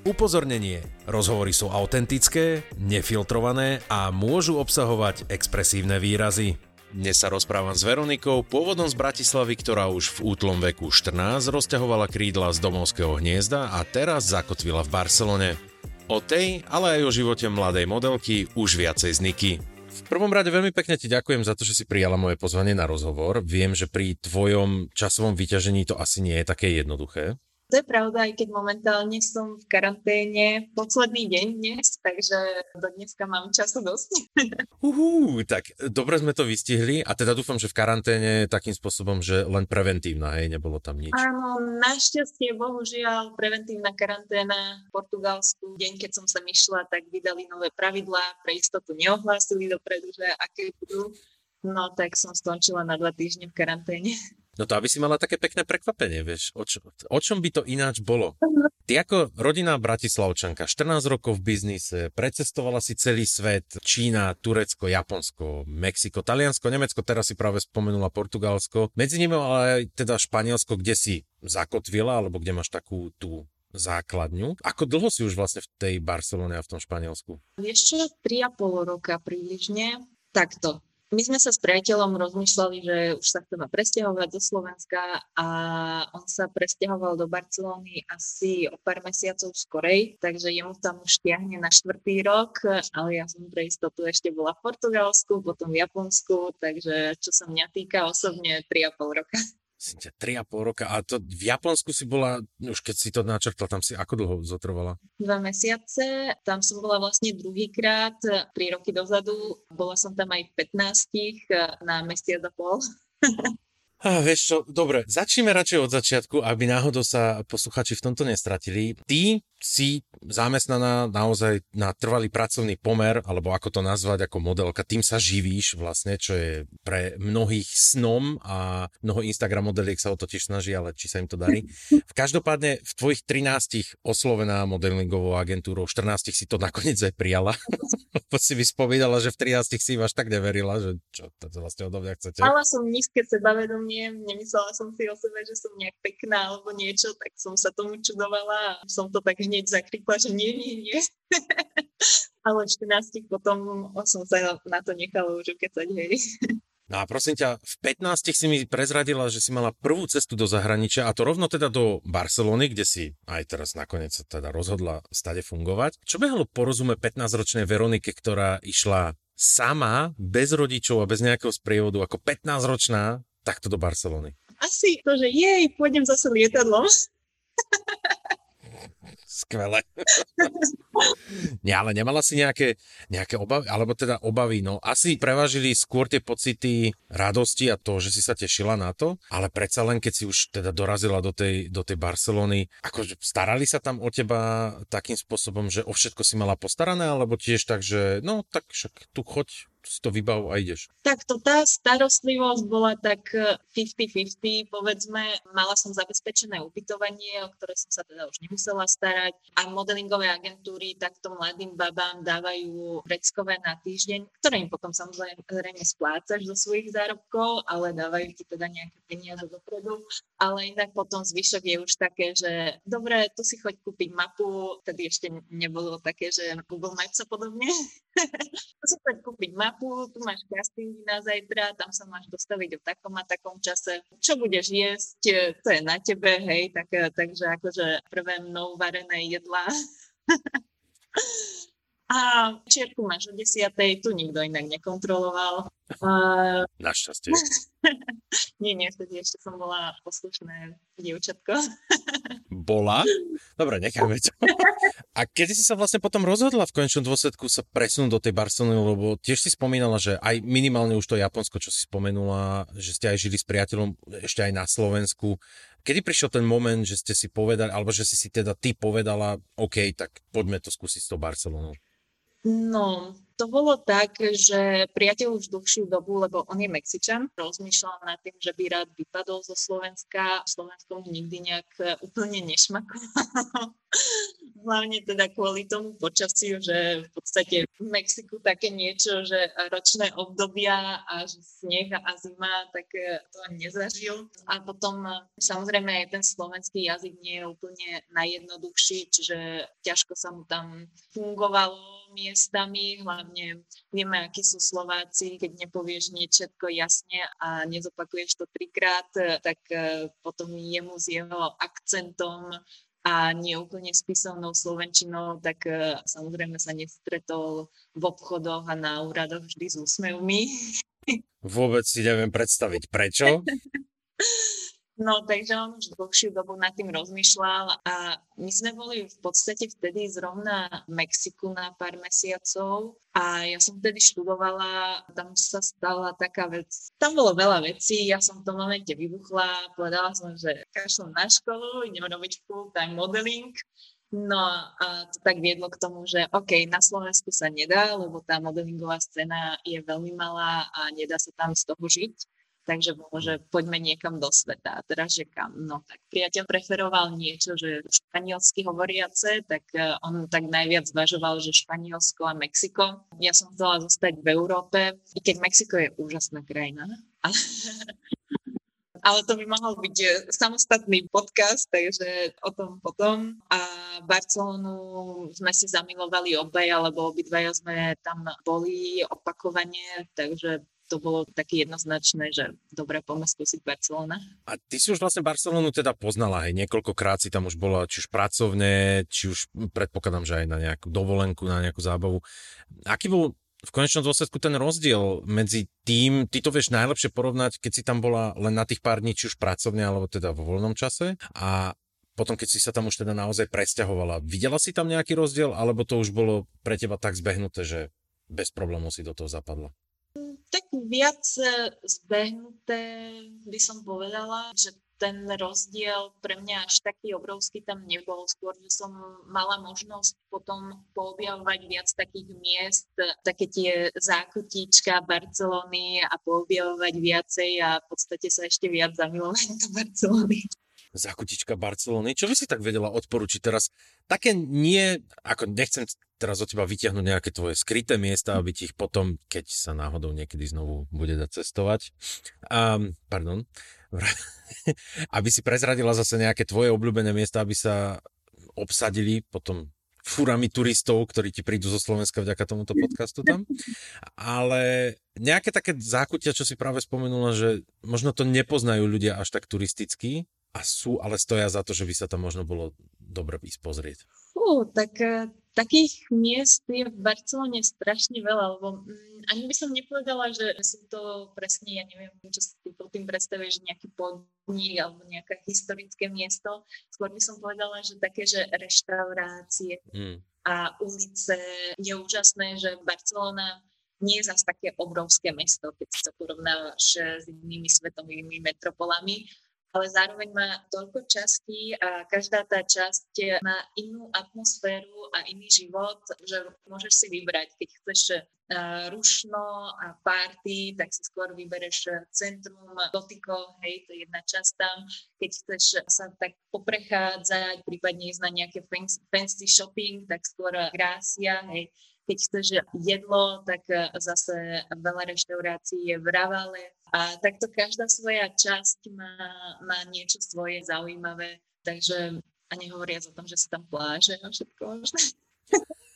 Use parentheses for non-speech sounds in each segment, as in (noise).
Upozornenie. Rozhovory sú autentické, nefiltrované a môžu obsahovať expresívne výrazy. Dnes sa rozprávam s Veronikou, pôvodom z Bratislavy, ktorá už v útlom veku 14 rozťahovala krídla z domovského hniezda a teraz zakotvila v Barcelone. O tej, ale aj o živote mladej modelky už viacej z. V prvom rade veľmi pekne ti ďakujem za to, že si prijala moje pozvanie na rozhovor. Viem, že pri tvojom časovom vyťažení to asi nie je také jednoduché. To je pravda, aj keď momentálne som v karanténe posledný deň dnes, takže do dneska mám času dosť. (laughs) Uhú, tak dobre sme to vystihli a teda dúfam, že v karanténe takým spôsobom, že len preventívna, hej, nebolo tam nič. Áno, našťastie, bohužiaľ, preventívna karanténa v Portugalsku, deň, keď som sa išla, tak vydali nové pravidlá, pre istotu neohlásili dopredu, že aké budú. No tak som skončila na dva týždne v karanténe. No to aby si mala také pekné prekvapenie, vieš, o, čo, o čom by to ináč bolo? Ty ako rodinná bratislavčanka, 14 rokov v biznise, precestovala si celý svet, Čína, Turecko, Japonsko, Mexiko, Taliansko, Nemecko, teraz si práve spomenula Portugalsko, medzi nimi ale aj teda Španielsko, kde si zakotvila, alebo kde máš takú tú základňu. Ako dlho si už vlastne v tej Barcelone a v tom Španielsku? Ešte 3,5 roka približne. Takto. My sme sa s priateľom rozmýšľali, že už sa chceme presťahovať do Slovenska a on sa presťahoval do Barcelóny asi o pár mesiacov skorej, takže jemu tam už tiahne na štvrtý rok, ale ja som pre istotu ešte bola v Portugalsku, potom v Japonsku, takže čo sa mňa týka osobne 3,5 roka si ťa 3,5 roka. A to v Japonsku si bola, už keď si to načrtla, tam si ako dlho zotrovala? Dva mesiace, tam som bola vlastne druhýkrát, 3 roky dozadu. Bola som tam aj 15 na mesiac a pol. (laughs) Ah, vieš čo, dobre, začneme radšej od začiatku, aby náhodou sa posluchači v tomto nestratili. Ty si zamestnaná naozaj na trvalý pracovný pomer, alebo ako to nazvať ako modelka, tým sa živíš vlastne, čo je pre mnohých snom a mnoho Instagram modeliek sa o to tiež snaží, ale či sa im to darí. V (laughs) každopádne v tvojich 13 oslovená modelingovou agentúrou, 14 si to nakoniec aj prijala. (laughs) si vyspovedala, že v 13 si až tak neverila, že čo to vlastne odo mňa chcete. Mala som nízke sebavedomie, nemyslela som si o sebe, že som nejak pekná alebo niečo, tak som sa tomu čudovala a som to tak hneď zakrikla, že nie, nie, nie. (laughs) Ale v 14 potom som sa na to nechala už ukecať, hej. No a prosím ťa, v 15 si mi prezradila, že si mala prvú cestu do zahraničia a to rovno teda do Barcelony, kde si aj teraz nakoniec teda rozhodla stade fungovať. Čo behalo porozume 15-ročnej Veronike, ktorá išla sama, bez rodičov a bez nejakého sprievodu, ako 15-ročná, takto do Barcelony? Asi to, že jej, pôjdem zase lietadlom. (laughs) Skvelé. (laughs) Nie, ale nemala si nejaké, nejaké obavy, alebo teda obavy, no asi prevážili skôr tie pocity radosti a to, že si sa tešila na to, ale predsa len keď si už teda dorazila do tej, do tej Barcelony, akože starali sa tam o teba takým spôsobom, že o všetko si mala postarané, alebo tiež tak, že no tak však tu choď, si to vybav a ideš? Tak to tá starostlivosť bola tak 50-50, e, povedzme. Mala som zabezpečené ubytovanie, o ktoré som sa teda už nemusela starať a modelingové agentúry takto mladým babám dávajú vreckové na týždeň, ktoré im potom samozrejme splácaš zo svojich zárobkov, ale dávajú ti teda nejaké peniaze dopredu. Ale inak potom zvyšok je už také, že dobre, tu si choď kúpiť mapu, tedy ešte nebolo také, že Google Maps a podobne. (laughs) tu si choď kúpiť mapu, tu máš castingy na zajtra, tam sa máš dostaviť v takom a takom čase. Čo budeš jesť, to je na tebe, hej, tak, takže akože prvé mnou varené jedlá. a čierku máš o desiatej, tu nikto inak nekontroloval. Uh, Našťastie. (laughs) nie, nie, vtedy ešte som bola poslušné dievčatko. bola? (laughs) Dobre, necháme to. A kedy si sa vlastne potom rozhodla v konečnom dôsledku sa presunúť do tej Barcelony, lebo tiež si spomínala, že aj minimálne už to Japonsko, čo si spomenula, že ste aj žili s priateľom ešte aj na Slovensku. Kedy prišiel ten moment, že ste si povedali, alebo že si si teda ty povedala, OK, tak poďme to skúsiť s tou Barcelonou? No, to bolo tak, že priateľ už dlhšiu dobu, lebo on je Mexičan, rozmýšľal nad tým, že by rád vypadol zo Slovenska. Slovensko mu nikdy nejak úplne nešmakovalo. (laughs) Hlavne teda kvôli tomu počasiu, že v podstate v Mexiku také niečo, že ročné obdobia a že sneh a zima, tak to nezažil. A potom samozrejme aj ten slovenský jazyk nie je úplne najjednoduchší, čiže ťažko sa mu tam fungovalo miestami, hlavne vieme, akí sú Slováci, keď nepovieš niečo jasne a nezopakuješ to trikrát, tak potom jemu s jeho akcentom a nie úplne spisovnou slovenčinou, tak uh, samozrejme sa nestretol v obchodoch a na úradoch vždy s úsmevmi. Vôbec si neviem predstaviť prečo. (laughs) No, takže on už dlhšiu dobu nad tým rozmýšľal a my sme boli v podstate vtedy zrovna v Mexiku na pár mesiacov a ja som vtedy študovala, tam sa stala taká vec, tam bolo veľa vecí, ja som v tom momente vybuchla, povedala som, že kašlem na školu, idem robiť full-time modeling, No a to tak viedlo k tomu, že OK, na Slovensku sa nedá, lebo tá modelingová scéna je veľmi malá a nedá sa tam z toho žiť takže bolo, že poďme niekam do sveta. A teraz, že kam? No tak priateľ preferoval niečo, že španielsky hovoriace, tak e, on tak najviac zvažoval, že Španielsko a Mexiko. Ja som chcela zostať v Európe, i keď Mexiko je úžasná krajina. (laughs) ale to by mohol byť e, samostatný podcast, takže o tom potom. A Barcelonu sme si zamilovali obaja, lebo obidvaja sme tam boli opakovane, takže to bolo také jednoznačné, že dobre, poďme skúsiť Barcelona. A ty si už vlastne Barcelonu teda poznala, hej, niekoľkokrát si tam už bola, či už pracovne, či už predpokladám, že aj na nejakú dovolenku, na nejakú zábavu. Aký bol v konečnom dôsledku ten rozdiel medzi tým, ty to vieš najlepšie porovnať, keď si tam bola len na tých pár dní, či už pracovne, alebo teda vo voľnom čase a potom, keď si sa tam už teda naozaj presťahovala, videla si tam nejaký rozdiel, alebo to už bolo pre teba tak zbehnuté, že bez problémov si do toho zapadla? Tak viac e, zbehnuté by som povedala, že ten rozdiel pre mňa až taký obrovský tam nebol. Skôr, že som mala možnosť potom poobjavovať viac takých miest, také tie zákutíčka Barcelony a poobjavovať viacej a v podstate sa ešte viac zamilovať do Barcelony zakutička Barcelony. Čo by si tak vedela odporučiť teraz? Také nie, ako nechcem teraz od teba vyťahnuť nejaké tvoje skryté miesta, aby ti ich potom, keď sa náhodou niekedy znovu bude dať cestovať, um, pardon, (laughs) aby si prezradila zase nejaké tvoje obľúbené miesta, aby sa obsadili potom furami turistov, ktorí ti prídu zo Slovenska vďaka tomuto podcastu tam. Ale nejaké také zákutia, čo si práve spomenula, že možno to nepoznajú ľudia až tak turisticky, a sú, ale stoja za to, že by sa tam možno bolo dobre ísť pozrieť? Fú, tak uh, takých miest je v Barcelone strašne veľa, lebo um, ani by som nepovedala, že sú to presne, ja neviem, čo si ty pod tým predstavuješ, nejaký podnik alebo nejaké historické miesto. Skôr by som povedala, že také, že reštaurácie mm. a ulice. Je úžasné, že Barcelona nie je zase také obrovské mesto, keď sa porovnávaš s inými svetovými metropolami, ale zároveň má toľko častí a každá tá časť má inú atmosféru a iný život, že môžeš si vybrať. Keď chceš uh, rušno a party, tak si skôr vybereš centrum, dotyko, hej, to je jedna časť tam. Keď chceš sa tak poprechádzať, prípadne ísť na nejaké fancy, shopping, tak skôr Gracia, hej, keď chceš jedlo, tak zase veľa reštaurácií je v Ravale, a takto každá svoja časť má, má niečo svoje zaujímavé, takže a nehovoriac o tom, že sú tam pláže a všetko možné. (laughs)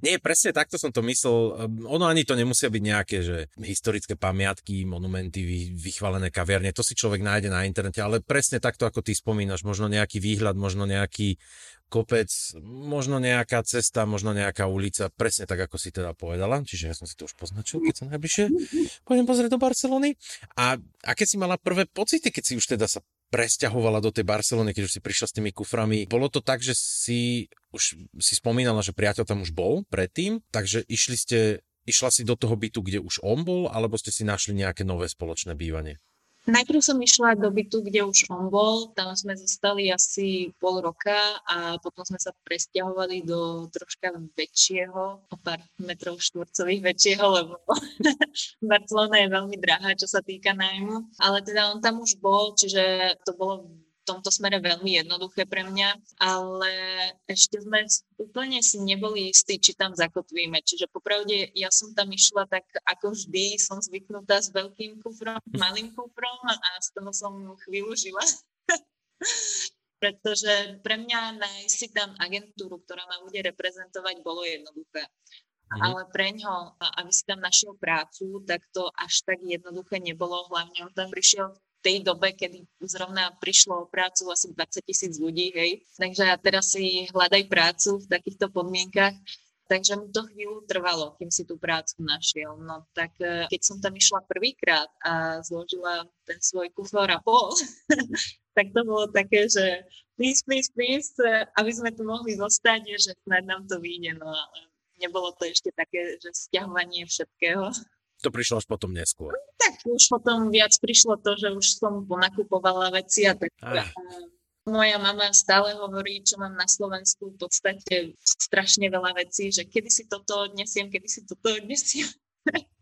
Nie, presne takto som to myslel. Ehm, ono ani to nemusia byť nejaké, že historické pamiatky, monumenty, vychválené kaviarne, to si človek nájde na internete, ale presne takto, ako ty spomínaš, možno nejaký výhľad, možno nejaký kopec, možno nejaká cesta, možno nejaká ulica, presne tak, ako si teda povedala. Čiže ja som si to už poznačil, keď sa najbližšie (laughs) pôjdem pozrieť do Barcelony. A aké si mala prvé pocity, keď si už teda sa presťahovala do tej Barcelony, keď už si prišla s tými kuframi. Bolo to tak, že si už si spomínala, že priateľ tam už bol predtým, takže išli ste, išla si do toho bytu, kde už on bol, alebo ste si našli nejaké nové spoločné bývanie? Najprv som išla do bytu, kde už on bol, tam sme zostali asi pol roka a potom sme sa presťahovali do troška väčšieho, o pár metrov štvorcových väčšieho, lebo (laughs) Barcelona je veľmi drahá, čo sa týka nájmu. Ale teda on tam už bol, čiže to bolo tomto smere veľmi jednoduché pre mňa, ale ešte sme úplne si neboli istí, či tam zakotvíme. Čiže popravde ja som tam išla tak ako vždy, som zvyknutá s veľkým kufrom, malým kufrom a z toho som chvíľu žila. (laughs) Pretože pre mňa nájsť si tam agentúru, ktorá ma bude reprezentovať, bolo jednoduché. Mm-hmm. Ale pre ňo, aby si tam našiel prácu, tak to až tak jednoduché nebolo. Hlavne on tam prišiel tej dobe, kedy zrovna prišlo o prácu asi 20 tisíc ľudí, hej. Takže a teraz si hľadaj prácu v takýchto podmienkach. Takže mi to chvíľu trvalo, kým si tú prácu našiel. No tak e, keď som tam išla prvýkrát a zložila ten svoj kufor a pol, (laughs) tak to bolo také, že please, please, please, e, aby sme tu mohli zostať, že snad nám to vyjde. No ale nebolo to ešte také, že stiahovanie všetkého. To prišlo až potom neskôr. Tak už potom viac prišlo to, že už som ponakupovala veci a tak. Ah. Moja mama stále hovorí, čo mám na Slovensku v podstate strašne veľa vecí, že kedy si toto odnesiem, kedy si toto odnesiem. (laughs)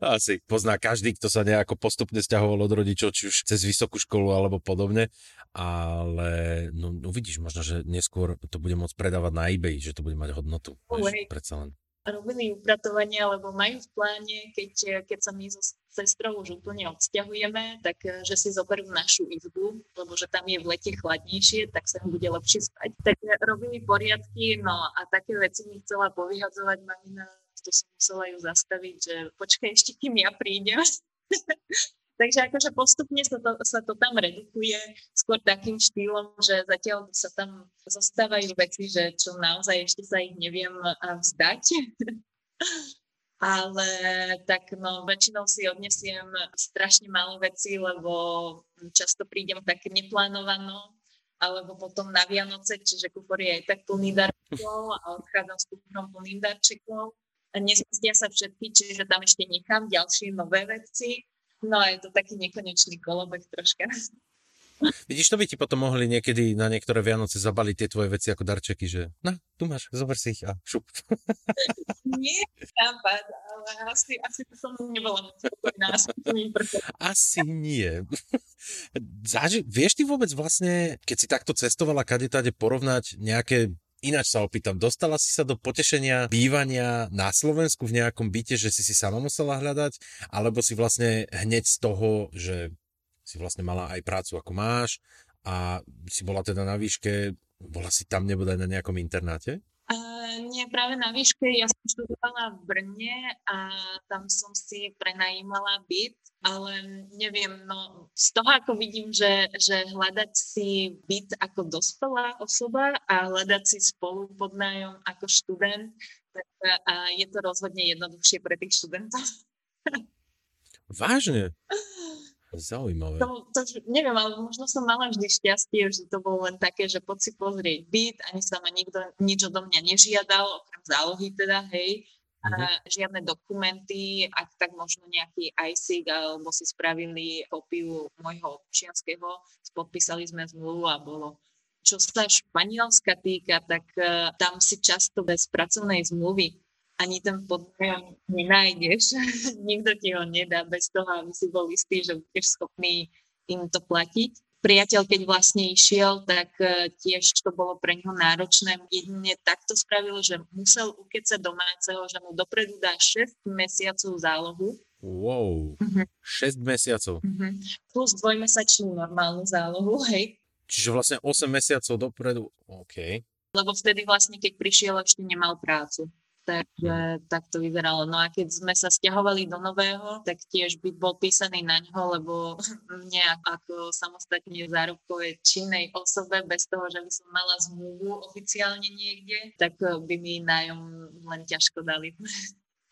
Asi pozná každý, kto sa nejako postupne stiahoval od rodičov, či už cez vysokú školu alebo podobne, ale no, uvidíš možno, že neskôr to bude môcť predávať na eBay, že to bude mať hodnotu. Vieš, predsa len robili upratovanie, alebo majú v pláne, keď, keď sa my so sestrou už úplne odsťahujeme, tak eh, že si zoberú našu izbu, lebo že tam je v lete chladnejšie, tak sa im bude lepšie spať. Tak eh, robili poriadky, no a také veci mi chcela povyhadzovať mamina, to som musela ju zastaviť, že počkaj ešte, kým ja prídem. (laughs) Takže akože postupne sa to, sa to tam redukuje skôr takým štýlom, že zatiaľ sa tam zostávajú veci, že čo naozaj ešte sa ich neviem vzdať. (laughs) Ale tak no, väčšinou si odnesiem strašne málo vecí, lebo často prídem tak neplánovano, alebo potom na Vianoce, čiže kufor je aj tak plný darčekov a odchádzam s kuforom plným darčekov. Nezmestia sa všetky, čiže tam ešte nechám ďalšie nové veci No je to taký nekonečný kolobek troška. Vidíš, to by ti potom mohli niekedy na niektoré Vianoce zabaliť tie tvoje veci ako darčeky, že na, tu máš, zober si ich a šup. (laughs) Nie, nápad, ale asi, asi to som nebola spokojná. Asi nie. Zaži, vieš ty vôbec vlastne, keď si takto cestovala, kade tade porovnať nejaké Ináč sa opýtam, dostala si sa do potešenia bývania na Slovensku v nejakom byte, že si si sama musela hľadať, alebo si vlastne hneď z toho, že si vlastne mala aj prácu ako máš a si bola teda na výške, bola si tam nebodaj na nejakom internáte? Uh, nie, práve na výške. Ja som študovala v Brne a tam som si prenajímala byt, ale neviem, no z toho ako vidím, že, že hľadať si byt ako dospelá osoba a hľadať si spolu pod nájom ako študent, tak uh, je to rozhodne jednoduchšie pre tých študentov. Vážne? (laughs) Zaujímavé. To, to, neviem, ale možno som mala vždy šťastie, že to bolo len také, že poď si pozrieť byt, ani sa ma nikto nič odo mňa nežiadal, okrem zálohy teda, hej. A mm-hmm. žiadne dokumenty, ak tak možno nejaký ISIG, alebo si spravili kopiu môjho občianského, podpísali sme zmluvu a bolo čo sa Španielska týka, tak uh, tam si často bez pracovnej zmluvy ani ten podnájom nenájdeš. (laughs) Nikto ti ho nedá bez toho, aby si bol istý, že budeš schopný im to platiť. Priateľ, keď vlastne išiel, tak uh, tiež to bolo pre neho náročné. Jedine takto spravil, že musel ukecať domáceho, že mu dopredu dá 6 mesiacov zálohu. Wow, uh-huh. 6 mesiacov. Uh-huh. Plus dvojmesačnú normálnu zálohu, hej. Čiže vlastne 8 mesiacov dopredu, OK. Lebo vtedy vlastne, keď prišiel, ešte nemal prácu. Takže tak to vyzeralo. No a keď sme sa stiahovali do nového, tak tiež byt bol písaný na ňo, lebo (laughs) mne ako samostatne zárobkovej činnej osobe, bez toho, že by som mala zmluvu oficiálne niekde, tak by mi nájom len ťažko dali.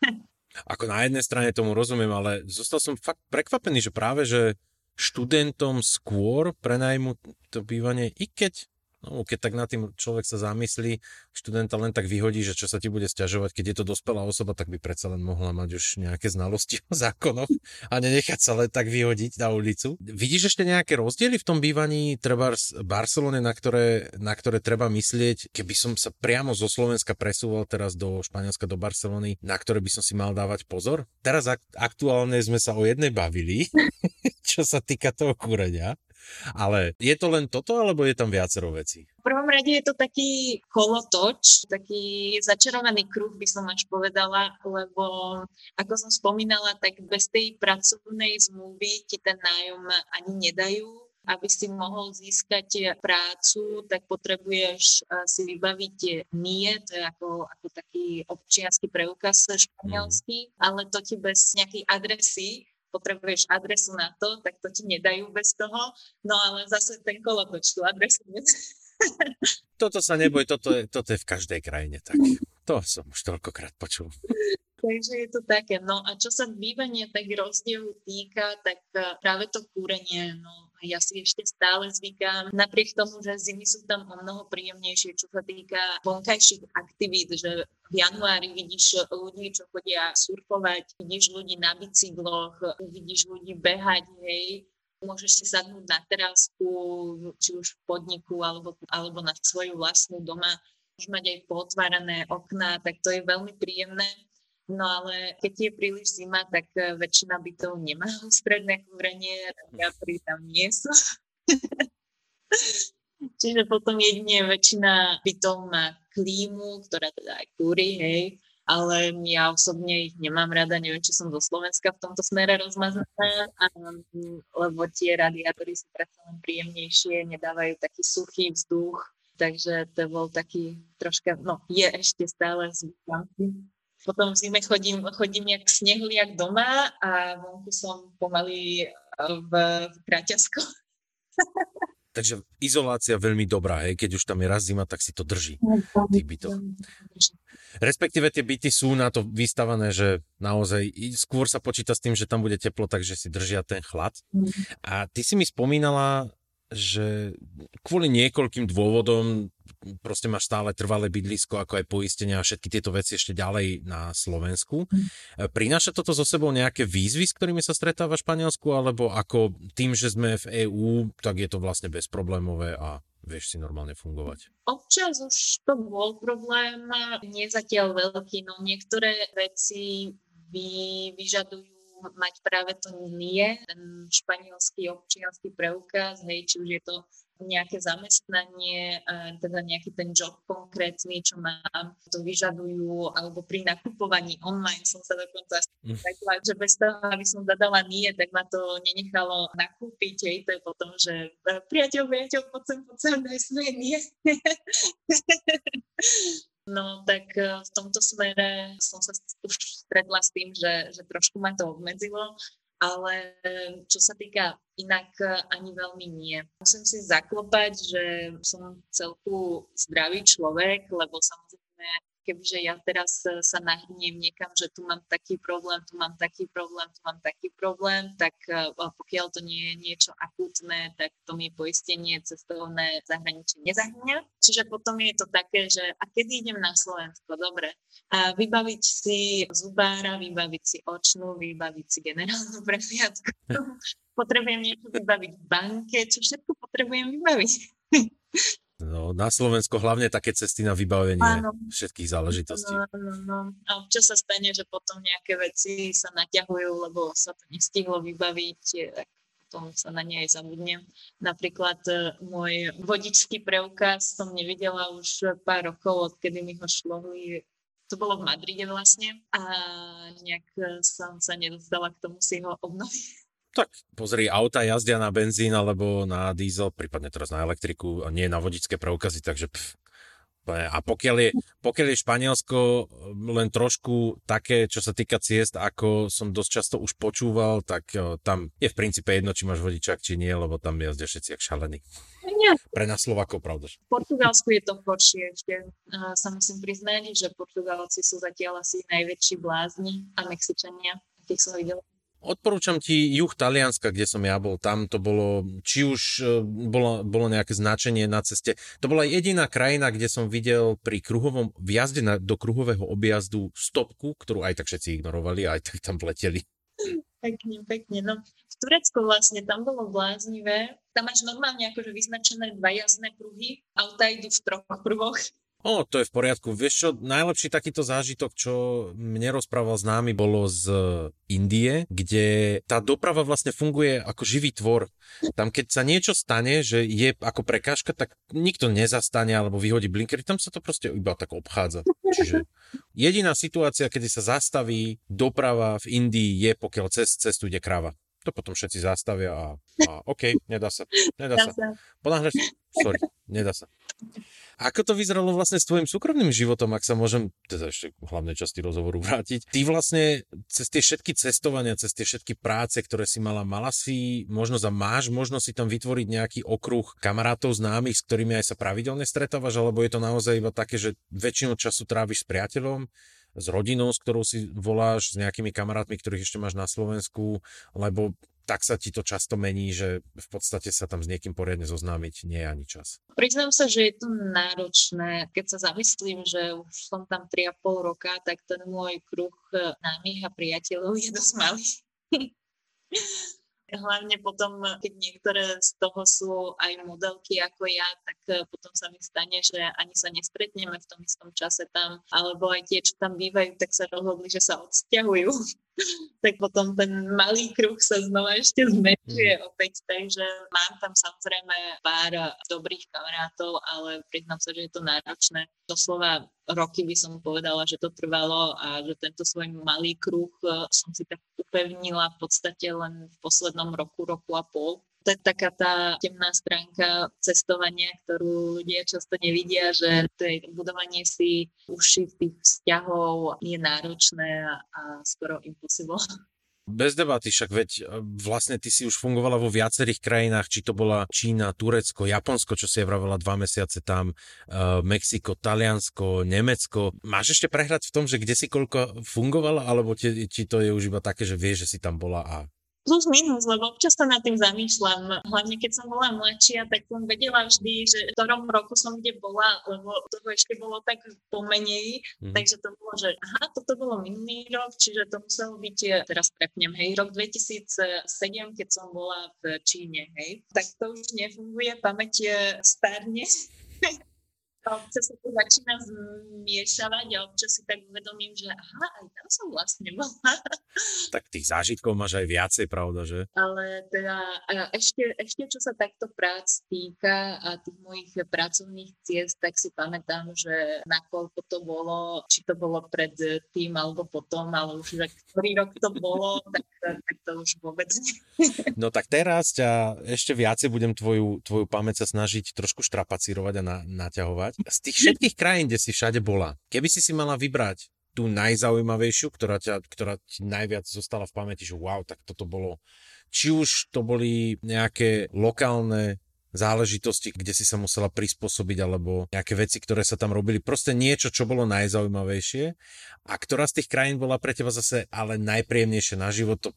(laughs) Ako na jednej strane tomu rozumiem, ale zostal som fakt prekvapený, že práve, že študentom skôr prenajmu to bývanie, i keď No, keď tak na tým človek sa zamyslí, študenta len tak vyhodí, že čo sa ti bude stiažovať, keď je to dospelá osoba, tak by predsa len mohla mať už nejaké znalosti o zákonoch a nenechať sa len tak vyhodiť na ulicu. Vidíš ešte nejaké rozdiely v tom bývaní treba v Barcelone, na ktoré, na ktoré treba myslieť, keby som sa priamo zo Slovenska presúval teraz do Španielska, do Barcelony, na ktoré by som si mal dávať pozor? Teraz ak- aktuálne sme sa o jednej bavili, (laughs) čo sa týka toho kúrenia. Ale je to len toto, alebo je tam viacero vecí? V prvom rade je to taký kolotoč, taký začarovaný kruh by som až povedala, lebo ako som spomínala, tak bez tej pracovnej zmluvy ti ten nájom ani nedajú, aby si mohol získať prácu, tak potrebuješ eh, si vybaviť NIE, to je ako, ako taký občiansky preukaz španielský, mm. ale to ti bez nejakej adresy potrebuješ adresu na to, tak to ti nedajú bez toho. No ale zase ten kolotoč tú adresu (laughs) Toto sa neboj, toto je, toto je v každej krajine tak. To som už toľkokrát počul. Takže je to také. No a čo sa bývania tak rozdielu týka, tak eh, práve to kúrenie, no ja si ešte stále zvykám, napriek tomu, že zimy sú tam o mnoho príjemnejšie, čo sa týka vonkajších aktivít, že v januári vidíš ľudí, čo chodia surfovať, vidíš ľudí na bicykloch, vidíš ľudí behať, hej, môžeš si sadnúť na terasku, či už v podniku alebo, alebo na svoju vlastnú doma, môžeš mať aj potvárané okná, tak to je veľmi príjemné. No ale keď je príliš zima, tak eh, väčšina bytov nemá (laughs) stredné kúrenie, radiátory tam nie sú. (laughs) Čiže potom jedine väčšina bytov má klímu, ktorá teda aj kúri, hej, ale ja osobne ich nemám rada, neviem, či som zo Slovenska v tomto smere rozmazaná, lebo tie radiátory sú predsa len príjemnejšie, nedávajú taký suchý vzduch, takže to bol taký troška, no je ešte stále zvyklý potom v zime chodím, chodím jak snehuliak doma a vonku som pomaly v, v kraťasko. (laughs) Takže izolácia veľmi dobrá, hej? keď už tam je raz zima, tak si to drží tých bytov. Respektíve tie byty sú na to vystavané, že naozaj skôr sa počíta s tým, že tam bude teplo, takže si držia ten chlad. Mm. A ty si mi spomínala, že kvôli niekoľkým dôvodom proste máš stále trvalé bydlisko, ako aj poistenia a všetky tieto veci ešte ďalej na Slovensku. Mm. Prináša toto zo sebou nejaké výzvy, s ktorými sa stretáva v Španielsku, alebo ako tým, že sme v EÚ, tak je to vlastne bezproblémové a vieš si normálne fungovať? Občas už to bol problém, nie zatiaľ veľký, no niektoré veci vy, vyžadujú mať práve to nie, ten španielský občianský preukaz, hej, či už je to nejaké zamestnanie, teda nejaký ten job konkrétny, čo mám, to vyžadujú, alebo pri nakupovaní online som sa dokonca mm. že bez toho, aby som zadala nie, tak ma to nenechalo nakúpiť, hej, to je potom, že priateľ, priateľ, poď sem, poď sem, daj svoje nie. (laughs) No tak e, v tomto smere som sa už stretla s tým, že, že trošku ma to obmedzilo, ale čo sa týka inak e, ani veľmi nie. Musím si zaklopať, že som celku zdravý človek, lebo samozrejme kebyže ja teraz e, sa nahniem niekam, že tu mám taký problém, tu mám taký problém, tu mám taký problém, tak e, pokiaľ to nie je niečo akútne, tak to mi poistenie cestovné zahraničie nezahňa. Čiže potom je to také, že a kedy idem na Slovensko, dobre, a vybaviť si zubára, vybaviť si očnú, vybaviť si generálnu prehliadku, (laughs) potrebujem niečo vybaviť v banke, čo všetko potrebujem vybaviť. (laughs) No, na Slovensku hlavne také cesty na vybavenie áno. všetkých záležitostí. No, no, no. A občas sa stane, že potom nejaké veci sa naťahujú, lebo sa to nestihlo vybaviť, tak potom sa na ne aj zabudnem. Napríklad e, môj vodičský preukaz som nevidela už pár rokov, odkedy mi ho šlohli to bolo v Madride vlastne a nejak som sa nedostala k tomu si ho obnoviť tak pozri, auta jazdia na benzín alebo na diesel, prípadne teraz na elektriku, a nie na vodičské preukazy, takže pff. A pokiaľ je, pokiaľ je Španielsko len trošku také, čo sa týka ciest, ako som dosť často už počúval, tak jo, tam je v princípe jedno, či máš vodičak, či nie, lebo tam jazdia všetci jak šalení. Nie. Pre nás Slovákov, pravda. V Portugalsku je to horšie ešte. Sa musím priznať, že Portugalci sú zatiaľ asi najväčší blázni a Mexičania, akých som videla Odporúčam ti juh Talianska, kde som ja bol. Tam to bolo, či už e, bolo, bolo nejaké značenie na ceste. To bola jediná krajina, kde som videl pri kruhovom vjazde na, do kruhového objazdu stopku, ktorú aj tak všetci ignorovali a aj tak tam vleteli. Pekne, pekne. No, v Turecku vlastne tam bolo bláznivé. Tam máš normálne akože vyznačené dva jazdné pruhy. Auta idú v troch pruhoch O, to je v poriadku. Vieš čo, najlepší takýto zážitok, čo mne rozprával známy, bolo z Indie, kde tá doprava vlastne funguje ako živý tvor. Tam keď sa niečo stane, že je ako prekážka, tak nikto nezastane alebo vyhodí blinkery, tam sa to proste iba tak obchádza. Čiže jediná situácia, kedy sa zastaví doprava v Indii je, pokiaľ cez cestu ide kráva. To potom všetci zastavia a, a OK, nedá sa. Nedá sa. Ponáhľaš? Sorry, nedá sa. Ako to vyzeralo vlastne s tvojim súkromným životom, ak sa môžem, teda ešte v hlavnej časti rozhovoru vrátiť. Ty vlastne cez tie všetky cestovania, cez tie všetky práce, ktoré si mala, mala si možnosť a máš možnosť si tam vytvoriť nejaký okruh kamarátov známych, s ktorými aj sa pravidelne stretávaš, alebo je to naozaj iba také, že väčšinu času tráviš s priateľom, s rodinou, s ktorou si voláš, s nejakými kamarátmi, ktorých ešte máš na Slovensku, lebo tak sa ti to často mení, že v podstate sa tam s niekým poriadne zoznámiť nie je ani čas. Priznám sa, že je to náročné. Keď sa zamyslím, že už som tam 3,5 roka, tak ten môj kruh námych a priateľov je dosť malý. (laughs) Hlavne potom, keď niektoré z toho sú aj modelky ako ja, tak eh, potom sa mi stane, že ani sa nestretneme v tom istom čase tam, alebo aj tie, čo tam bývajú, tak sa rozhodli, že sa odsťahujú. Tak potom ten malý kruh sa znova ešte zmenšuje mm. opäť, takže mám tam samozrejme pár dobrých kamarátov, ale priznám sa, že je to náročné. Doslova roky by som povedala, že to trvalo a že tento svoj malý kruh eh, som si tak upevnila v podstate len v poslednom roku, roku a pol to je taká tá temná stránka cestovania, ktorú ľudia často nevidia, že to je budovanie si uši tých vzťahov je náročné a, skoro impossible. Bez debaty, však veď e, vlastne ty si už fungovala vo viacerých krajinách, či to bola Čína, Turecko, Japonsko, čo si je vravela dva mesiace tam, uh, Mexiko, Taliansko, Nemecko. Máš ešte prehrať v tom, že kde si koľko fungovala, alebo ti, či to je už iba také, že vieš, že si tam bola a plus minus, lebo občas sa nad tým zamýšľam. Hlavne keď som bola mladšia, tak som vedela vždy, že v ktorom roku som kde bola, lebo toho ešte bolo tak pomenej, mm. takže to bolo, že aha, toto bolo minulý rok, čiže to muselo byť, teraz prepnem, hej, rok 2007, keď som bola v Číne, hej. Tak to už nefunguje, pamäť starne. (laughs) občas sa to začína zmiešavať a občas si tak uvedomím, že aha, aj tam som vlastne bola. (laughs) Tak tých zážitkov máš aj viacej, pravda, že? Ale teda ešte, ešte čo sa takto prác týka a tých mojich pracovných ciest, tak si pamätám, že nakoľko to bolo, či to bolo pred tým alebo potom, ale už že ktorý rok to bolo, (laughs) tak, tak to už vôbec nie. (laughs) No tak teraz ťa ešte viacej budem tvoju, tvoju pamäť sa snažiť trošku štrapacírovať a na, naťahovať z tých všetkých krajín, kde si všade bola, keby si si mala vybrať tú najzaujímavejšiu, ktorá, ťa, ktorá ti najviac zostala v pamäti, že wow, tak toto bolo, či už to boli nejaké lokálne záležitosti, kde si sa musela prispôsobiť, alebo nejaké veci, ktoré sa tam robili. Proste niečo, čo bolo najzaujímavejšie. A ktorá z tých krajín bola pre teba zase ale najpríjemnejšie na život, to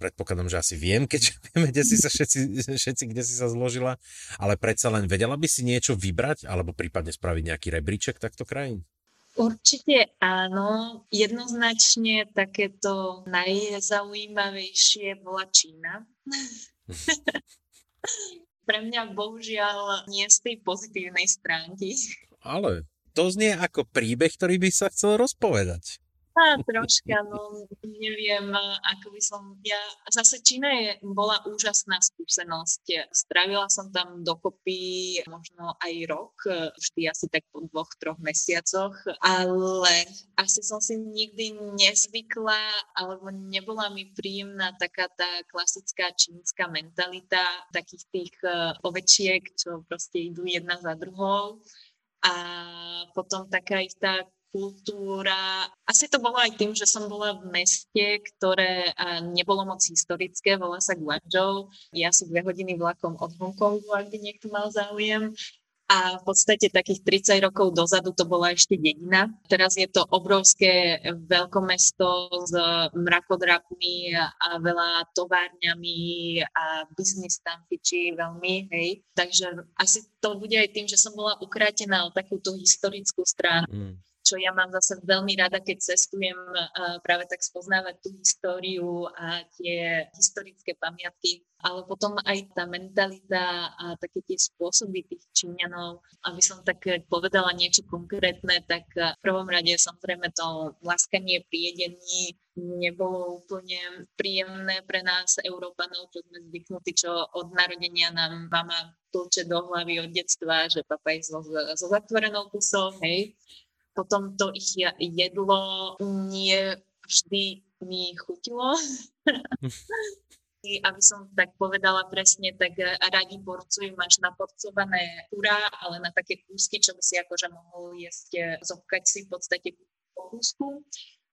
predpokladám, že asi viem, keď (laughs) vieme, kde si sa všetci, všetci, kde si sa zložila, ale predsa len vedela by si niečo vybrať, alebo prípadne spraviť nejaký rebríček takto krajín? Určite áno. Jednoznačne takéto najzaujímavejšie bola Čína. (laughs) Pre mňa bohužiaľ nie z tej pozitívnej stránky. Ale to znie ako príbeh, ktorý by sa chcel rozpovedať. Á, troška, no neviem, ako by som, ja, zase Čína je, bola úžasná skúsenosť. Strávila som tam dokopy možno aj rok, vždy asi tak po dvoch, troch mesiacoch, ale asi som si nikdy nezvykla, alebo nebola mi príjemná taká tá klasická čínska mentalita takých tých uh, ovečiek, čo proste idú jedna za druhou. A potom taká istá kultúra. Asi to bolo aj tým, že som bola v meste, ktoré nebolo moc historické, volá sa Guangzhou. Ja si dve hodiny vlakom od Hongkongu, ak by niekto mal záujem. a v podstate takých 30 rokov dozadu to bola ešte dedina. Teraz je to obrovské veľkomesto s mrakodrapmi a veľa továrňami a biznis tam fičí veľmi, hej. Takže asi to bude aj tým, že som bola ukrátená o takúto historickú stranu. Mm čo ja mám zase veľmi rada, keď cestujem práve tak spoznávať tú históriu a tie historické pamiatky, ale potom aj tá mentalita a také tie spôsoby tých Číňanov, aby som tak povedala niečo konkrétne, tak v prvom rade samozrejme to láskanie pri jedení nebolo úplne príjemné pre nás, Európanov, čo sme zvyknutí, čo od narodenia nám mama tlče do hlavy od detstva, že papa je so, so zatvorenou kusou, hej potom to ich jedlo nie vždy mi chutilo. (laughs) Aby som tak povedala presne, tak radi porcujú, máš naporcované pura, ale na také kúsky, čo by si akože mohol jesť, zobkať si v podstate po kúsku.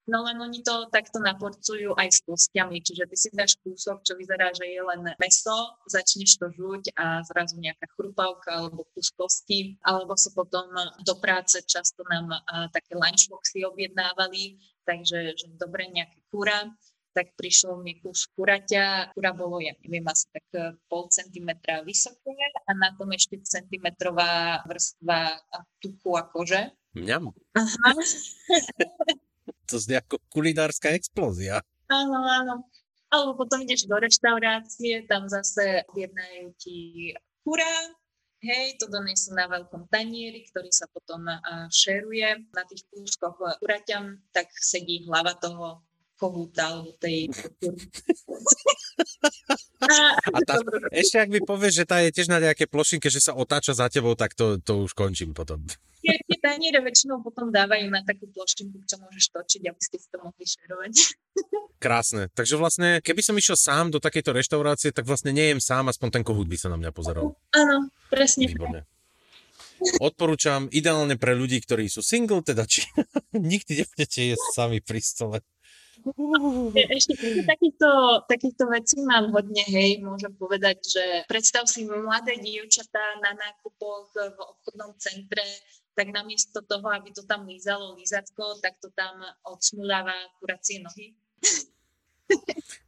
No len oni to takto naporcujú aj s kostiami, čiže ty si dáš kúsok, čo vyzerá, že je len meso, začneš to žuť a zrazu nejaká chrupavka alebo kus kosti, alebo sa potom do práce často nám a, také lunchboxy objednávali, takže že dobre nejaké kura, tak prišlo mi kus kuraťa. Kura bolo, ja neviem, asi tak e, pol centimetra vysoké a na tom ešte centimetrová vrstva tuku a kože. Mňam. Aha. (laughs) to znie ako kulinárska explózia. Áno, áno. Alebo potom ideš do reštaurácie, tam zase objednajú ti kura, hej, to donesú na veľkom tanieri, ktorý sa potom šeruje. Na tých kúskoch kuraťam, tak sedí hlava toho kohúta alebo tej A tá, ešte ak mi povieš, že tá je tiež na nejaké plošinke, že sa otáča za tebou, tak to, to už končím potom. Tie, tie taniere väčšinou potom dávajú na takú plošinku, čo môžeš točiť, aby ste si to mohli šerovať. Krásne. Takže vlastne, keby som išiel sám do takejto reštaurácie, tak vlastne nejem sám, aspoň ten kohút by sa na mňa pozeral. Áno, presne. Výborne. Odporúčam ideálne pre ľudí, ktorí sú single, teda či (laughs) nikdy nebudete jesť sami pri stole. Ešte takýchto, takýchto vecí mám hodne, hej, môžem povedať, že predstav si mladé dievčatá na nákupoch v obchodnom centre, tak namiesto toho, aby to tam lízalo lízatko, tak to tam odsmuláva kuracie nohy.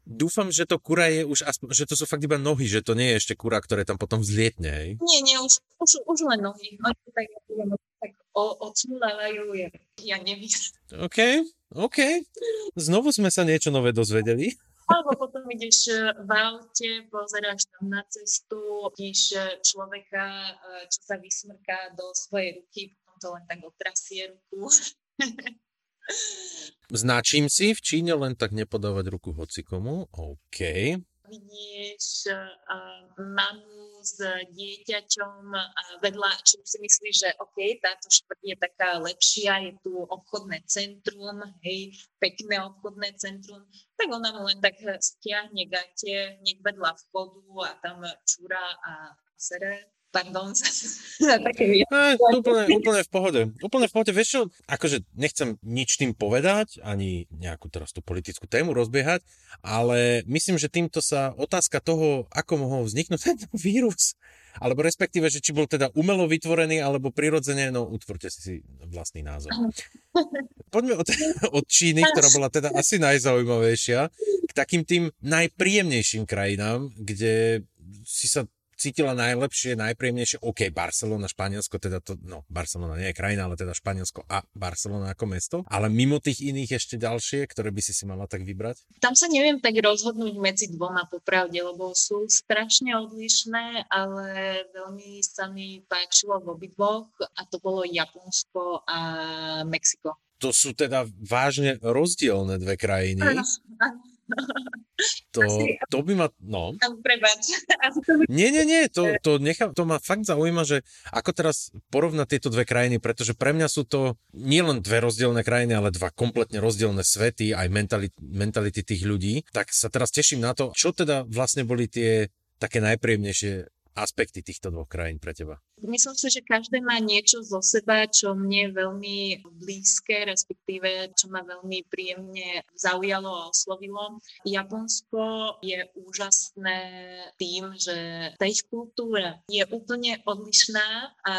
Dúfam, že to kura je už aspoň, že to sú fakt iba nohy, že to nie je ešte kura, ktoré tam potom vzlietne, hej? Nie, nie, už, už, už len nohy. Oni tak, tak odsmulávajú, ja neviem. OK, OK. Znovu sme sa niečo nové dozvedeli. Alebo potom ideš e, v aute, pozeráš tam na cestu, vidíš e, človeka, e, čo sa vysmrká do svojej ruky, potom to len tak otrasie ruku. Značím si v Číne len tak nepodávať ruku hocikomu. OK. Vidíš uh, mamu s dieťaťom vedľa, čo si myslíš, že OK, táto štvrť je taká lepšia, je tu obchodné centrum, hej, pekné obchodné centrum, tak ona mu len tak stiahne gate hneď vedľa vchodu a tam čúra a sere pardon, (laughs) také e, úplne, úplne v pohode. Úplne v pohode. Vieš čo, akože nechcem nič tým povedať, ani nejakú teraz tú politickú tému rozbiehať, ale myslím, že týmto sa otázka toho, ako mohol vzniknúť (laughs) tento vírus, alebo respektíve, že či bol teda umelo vytvorený, alebo prirodzene, no utvorte si si vlastný názor. (laughs) Poďme od, od Číny, ktorá bola teda asi najzaujímavejšia, k takým tým najpríjemnejším krajinám, kde si sa cítila najlepšie, najpríjemnejšie. OK, Barcelona, Španielsko, teda to, no, Barcelona nie je krajina, ale teda Španielsko a Barcelona ako mesto. Ale mimo tých iných ešte ďalšie, ktoré by si si mala tak vybrať? Tam sa neviem tak rozhodnúť medzi dvoma popravde, lebo sú strašne odlišné, ale veľmi sa mi páčilo v obidvoch a to bolo Japonsko a Mexiko. To sú teda vážne rozdielne dve krajiny. Ano. To, to by ma, no. Prebač. (laughs) Nie, nie, nie, to, to, nechá, to ma fakt zaujíma, že ako teraz porovnať tieto dve krajiny, pretože pre mňa sú to nielen dve rozdielne krajiny, ale dva kompletne rozdielne svety, aj mentality, mentality tých ľudí. Tak sa teraz teším na to, čo teda vlastne boli tie také najpríjemnejšie aspekty týchto dvoch krajín pre teba? Myslím si, že každé má niečo zo seba, čo mne je veľmi blízke, respektíve čo ma veľmi príjemne zaujalo a oslovilo. Japonsko je úžasné tým, že tá ich kultúra je úplne odlišná a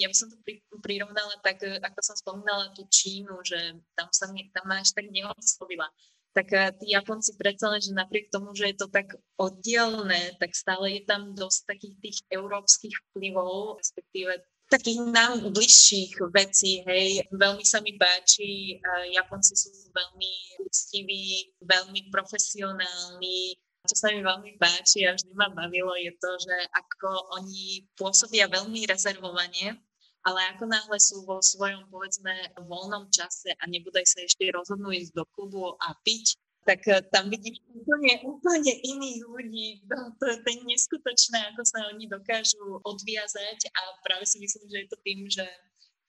ja by som to prirovnala tak, ako som spomínala tú Čínu, že tam sa tam ma až tak neoslovila tak eh, tí Japonci predsa len, že napriek tomu, že je to tak oddielne, tak stále je tam dosť takých tých európskych vplyvov, respektíve takých nám bližších vecí, hej. Veľmi sa mi páči, eh, Japonci sú veľmi úctiví, veľmi profesionálni, čo sa mi veľmi páči a vždy ma bavilo je to, že ako oni pôsobia veľmi rezervovane ale ako náhle sú vo svojom, povedzme, voľnom čase a nebudaj sa ešte rozhodnú ísť do klubu a piť, tak eh, tam vidíš úplne, úplne iných ľudí. To, to, to je neskutočné, ako sa oni dokážu odviazať a práve si myslím, že je to tým, že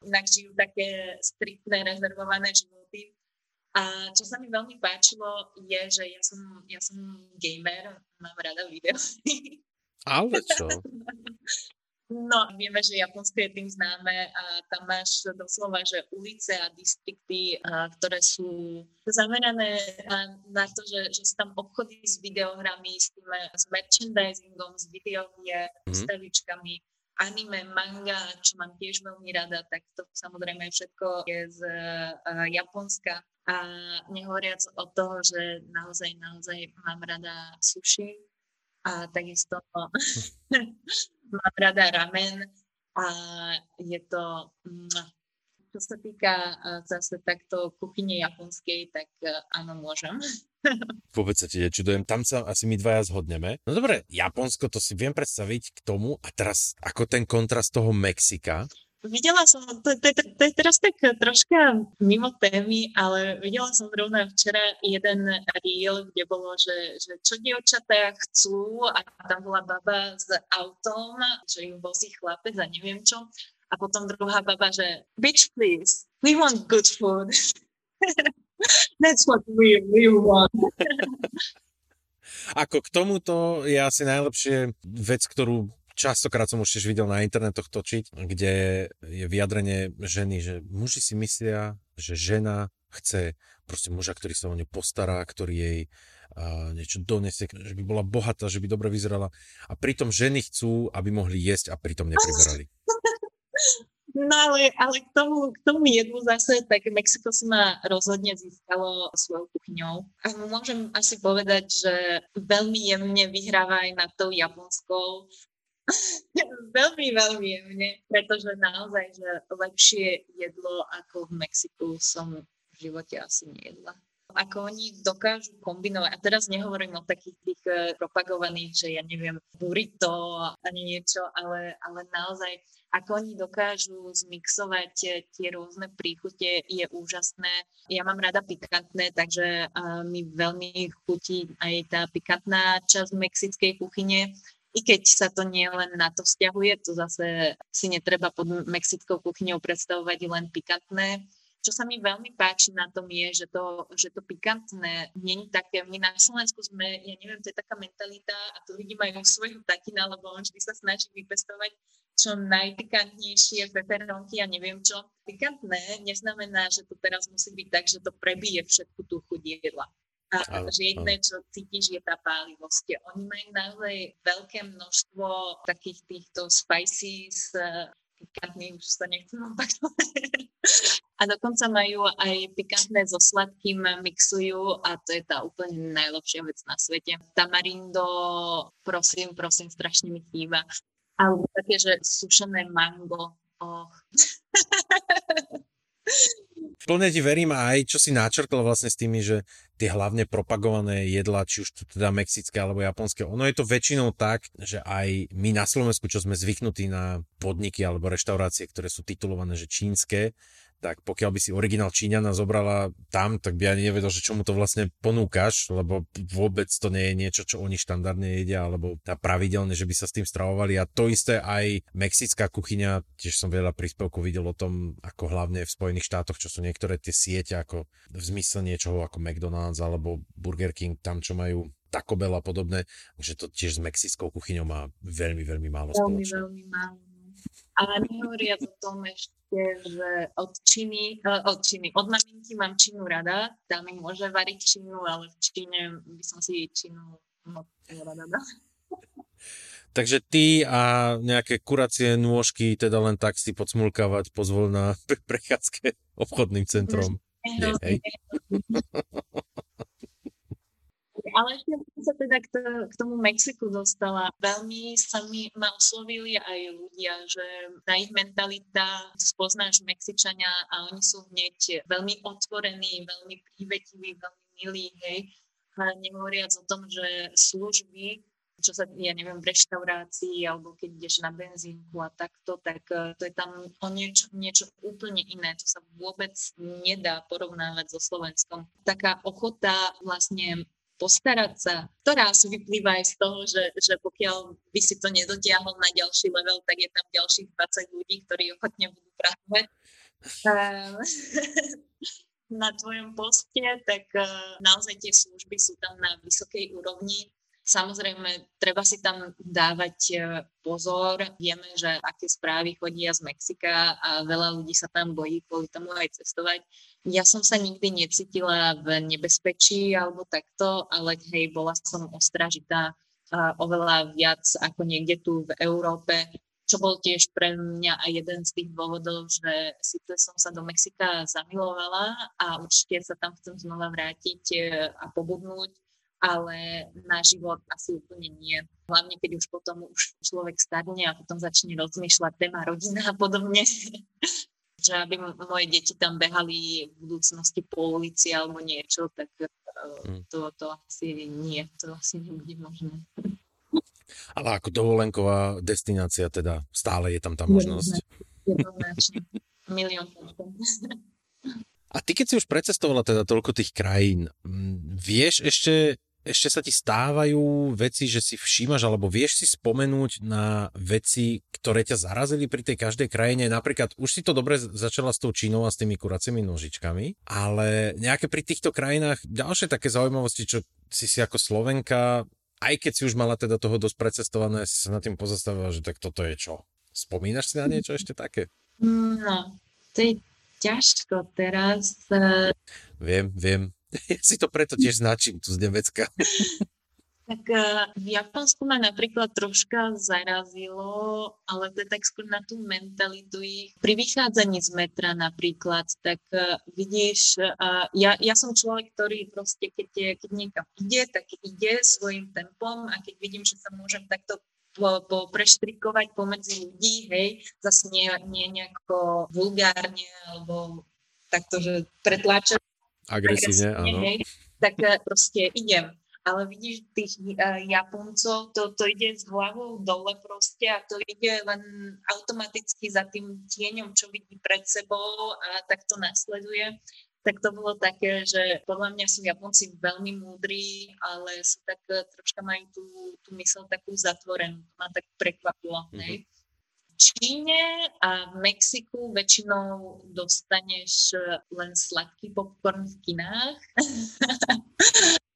inak žijú také striktné, rezervované životy. A čo sa mi veľmi páčilo je, že ja som, ja som gamer, mám rada video. Ale čo? (laughs) No, vieme, že Japonsko je tým známe a tam máš doslova, že ulice a distrikty, a, ktoré sú zamerané na to, že, že sú tam obchody s videohrami, s, tým, s merchandisingom, s videohier, mm-hmm. stavičkami, anime, manga, čo mám tiež veľmi rada, tak to samozrejme všetko je z uh, Japonska. A nehovoriac o toho, že naozaj, naozaj mám rada sushi a takisto (laughs) mám rada ramen a je to, čo sa týka zase takto kuchyne japonskej, tak e, áno, môžem. (laughs) Vôbec sa ti nečudujem, tam sa asi my dvaja zhodneme. No dobre, Japonsko, to si viem predstaviť k tomu a teraz ako ten kontrast toho Mexika, Videla som, to, to, to, to je teraz tak troška mimo témy, ale videla som zrovna včera jeden reel, kde bolo, že, že čo dievčatá chcú a tam bola baba s autom, že im vozí chlapec a neviem čo. A potom druhá baba, že bitch please, we want good food. (laughs) That's what we, we want. Ako k tomuto je asi najlepšie vec, ktorú častokrát som už tiež videl na internetoch točiť, kde je vyjadrenie ženy, že muži si myslia, že žena chce proste muža, ktorý sa o ňu postará, ktorý jej a niečo donesie, že by bola bohatá, že by dobre vyzerala. A pritom ženy chcú, aby mohli jesť a pritom nepriberali. (laughs) No ale, ale k, tomu, k tomu jedlu zase, tak Mexiko si ma rozhodne získalo svojou kuchyňou. A môžem asi povedať, že veľmi jemne vyhráva aj nad tou japonskou. (laughs) veľmi, veľmi jemne, pretože naozaj, že lepšie jedlo ako v Mexiku som v živote asi nejedla. Ako oni dokážu kombinovať, a teraz nehovorím o takých tých eh, propagovaných, že ja neviem, burrito ani niečo, ale, ale naozaj, ako oni dokážu zmixovať eh, tie rôzne príchute, je úžasné. Ja mám rada pikantné, takže uh, mi veľmi chutí aj tá pikantná časť mexickej kuchyne i keď sa to nie len na to vzťahuje, to zase si netreba pod mexickou kuchyňou predstavovať len pikantné. Čo sa mi veľmi páči na tom je, že to, že to pikantné není také, my na Slovensku sme, ja neviem, to je taká mentalita a to ľudí majú svojho takina, lebo on vždy sa snaží vypestovať čo najpikantnejšie peperonky a neviem čo. Pikantné neznamená, že to teraz musí byť tak, že to prebije všetku tú chuť jedla. A že jediné, čo cítiš, je tá pálivosť. Oni majú naozaj veľké množstvo takých týchto spices, pikantných, už sa nechcem opakovať. A dokonca majú aj pikantné so sladkým mixujú a to je tá úplne najlepšia vec na svete. Tamarindo, prosím, prosím, strašne mi chýba. Alebo také, že sušené mango. Oh. (laughs) Plne ti verím aj, čo si načrtol vlastne s tými, že tie hlavne propagované jedlá, či už to teda mexické alebo japonské, ono je to väčšinou tak, že aj my na Slovensku, čo sme zvyknutí na podniky alebo reštaurácie, ktoré sú titulované, že čínske, tak pokiaľ by si originál Číňana zobrala tam, tak by ani nevedel, že čomu to vlastne ponúkaš, lebo vôbec to nie je niečo, čo oni štandardne jedia, alebo tá pravidelne, že by sa s tým stravovali. A to isté aj mexická kuchyňa, tiež som veľa príspevkov videl o tom, ako hlavne v Spojených štátoch, čo sú niektoré tie siete, ako v zmysle niečoho ako McDonald's alebo Burger King, tam čo majú Taco Bell a podobné, že to tiež s mexickou kuchyňou má veľmi, veľmi málo veľmi, spoločné. Veľmi málo. Ale nehovoria o tom ešte, že od Číny, uh, od Číny, od maminky mám Čínu rada, tam mi môže variť Čínu, ale v Číne by som si Čínu moc rada dala. Takže ty a nejaké kuracie nôžky teda len tak si podsmulkávať pozvol na (laughs) prechádzke obchodným centrom. Nie, hej? Ale ešte som sa teda k, k tomu Mexiku dostala. Veľmi sa mi ma oslovili aj ľudia, že na ich mentalita spoznáš Mexičania a oni sú hneď veľmi otvorení, veľmi prívetiví, veľmi milí, hej. A nehovoriac o tom, že služby, čo sa, ja neviem, v reštaurácii alebo keď ideš na benzínku a takto, tak eh, to je tam o niečo, niečo úplne iné, čo sa vôbec nedá porovnávať so Slovenskom. Taká ochota vlastne postarať sa, ktorá asi vyplýva aj z toho, že, že pokiaľ by si to nedotiahol na ďalší level, tak je tam ďalších 20 ľudí, ktorí ochotne budú pracovať ehm, (laughs) na tvojom poste, tak eh, naozaj tie služby sú tam na vysokej úrovni Samozrejme, treba si tam dávať e, pozor. Vieme, že aké správy chodia z Mexika a veľa ľudí sa tam bojí kvôli tomu aj cestovať. Ja som sa nikdy necítila v nebezpečí alebo takto, ale hej, bola som ostražitá oveľa viac ako niekde tu v Európe, čo bol tiež pre mňa aj jeden z tých dôvodov, že síce som sa do Mexika zamilovala a určite sa tam chcem znova vrátiť e, a pobudnúť, ale na život asi úplne nie. Hlavne, keď už potom už človek starne a potom začne rozmýšľať téma rodina a podobne. (laughs) že aby moje deti tam behali v budúcnosti po ulici alebo niečo, tak eh, hm. to, to asi nie, to asi nebude možné. Ale ako dovolenková destinácia teda stále je tam tá možnosť. Jednoznačne. Milión (laughs) A ty keď si už precestovala teda toľko tých krajín, vieš ešte ešte sa ti stávajú veci, že si všímaš, alebo vieš si spomenúť na veci, ktoré ťa zarazili pri tej každej krajine. Napríklad, už si to dobre začala s tou Čínou a s tými kuracími nožičkami, ale nejaké pri týchto krajinách ďalšie také zaujímavosti, čo si si ako Slovenka, aj keď si už mala teda toho dosť precestované, si sa na tým pozastavila, že tak toto je čo? Spomínaš si na niečo ešte také? No, to je ťažko teraz. Eh, viem, viem. (laughs) Ja si to preto tiež značím tu z Nemecka. (laughs) Tak eh, v Japonsku ma napríklad troška zarazilo, ale to je tak skôr na tú mentalitu ich. Pri vychádzaní z metra napríklad, tak uh, vidíš, uh, ja, ja som človek, ktorý proste, keď, keď niekam ide, tak ide svojim tempom a keď vidím, že sa môžem takto po, po preštrikovať pomedzi ľudí, hej, zase nie, nie nejako vulgárne alebo takto, že pretláčať agresívne, áno. Hej, tak eh, proste idem. Ale vidíš tých uh, Japoncov, to, to ide s hlavou dole proste a to ide len automaticky za tým tieňom, čo vidí pred sebou a tak to nasleduje. Tak to bolo také, že podľa mňa sú Japonci veľmi múdri, ale sú tak eh, troška majú tú, tú mysl takú zatvorenú. To ma tak prekvapilo. Mm-hmm. Číne a v Mexiku väčšinou dostaneš eh, len sladký popcorn v kinách.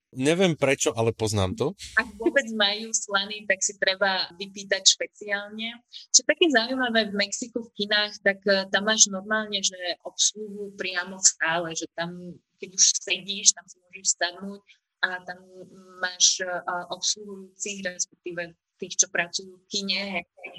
Neviem prečo, ale poznám to. Ak vôbec majú slaný, tak si treba vypýtať špeciálne. Čo také zaujímavé v Mexiku v kinách, tak eh, tam máš normálne, že obsluhu priamo v stále, že tam, keď už sedíš, tam si môžeš sadnúť a tam máš uh, obsluhujúcich, respektíve tých, čo pracujú v kine,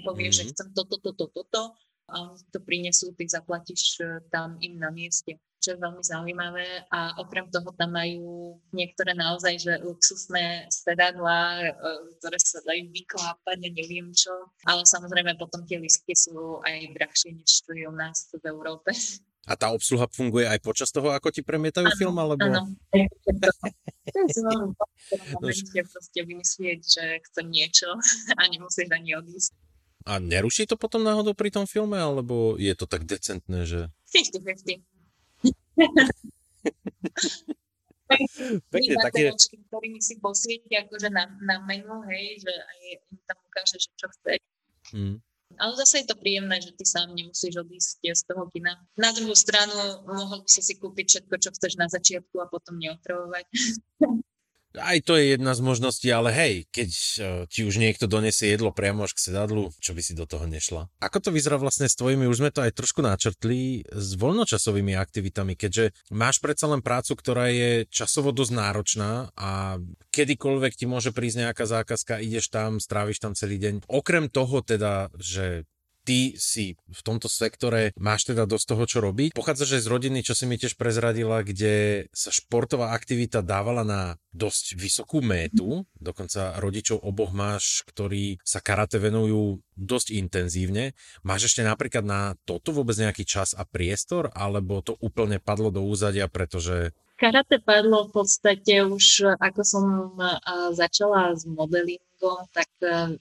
povieš, mm-hmm. že chcem toto, toto, toto a oni to prinesú, ty zaplatíš e, tam im na mieste, čo je veľmi zaujímavé a okrem toho tam majú niektoré naozaj, že luxusné sedadlá, e, ktoré sa dajú vyklápať a neviem čo, ale samozrejme potom tie listky sú aj drahšie, než čo je u nás v Európe. (laughs) A tá obsluha funguje aj počas toho, ako ti premietajú ano, film, alebo? Áno. To je (laughs) veľmi proste vymyslieť, že chcem niečo (laughs) a nemusíš ani odísť. A neruší to potom náhodou pri tom filme, alebo je to tak decentné, že... 50-50. (laughs) Pekne, také... ktorými si posvieti akože na, na menu, hej, že aj im tam ukáže, že čo chce. Mm. Ale zase je to príjemné, že ty sám nemusíš odísť z toho kina. Na druhú stranu mohol by si si kúpiť všetko, čo chceš na začiatku a potom neotravovať. (laughs) Aj to je jedna z možností, ale hej, keď uh, ti už niekto donesie jedlo priamo až k sedadlu, čo by si do toho nešla? Ako to vyzerá vlastne s tvojimi, už sme to aj trošku načrtli, s voľnočasovými aktivitami, keďže máš predsa len prácu, ktorá je časovo dosť náročná a kedykoľvek ti môže prísť nejaká zákazka, ideš tam, stráviš tam celý deň. Okrem toho teda, že ty si v tomto sektore, máš teda dosť toho, čo robiť. Pochádzaš aj z rodiny, čo si mi tiež prezradila, kde sa športová aktivita dávala na dosť vysokú métu, dokonca rodičov oboch máš, ktorí sa karate venujú dosť intenzívne. Máš ešte napríklad na toto vôbec nejaký čas a priestor, alebo to úplne padlo do úzadia, pretože Karate padlo v podstate už, ako som začala s modelingom, tak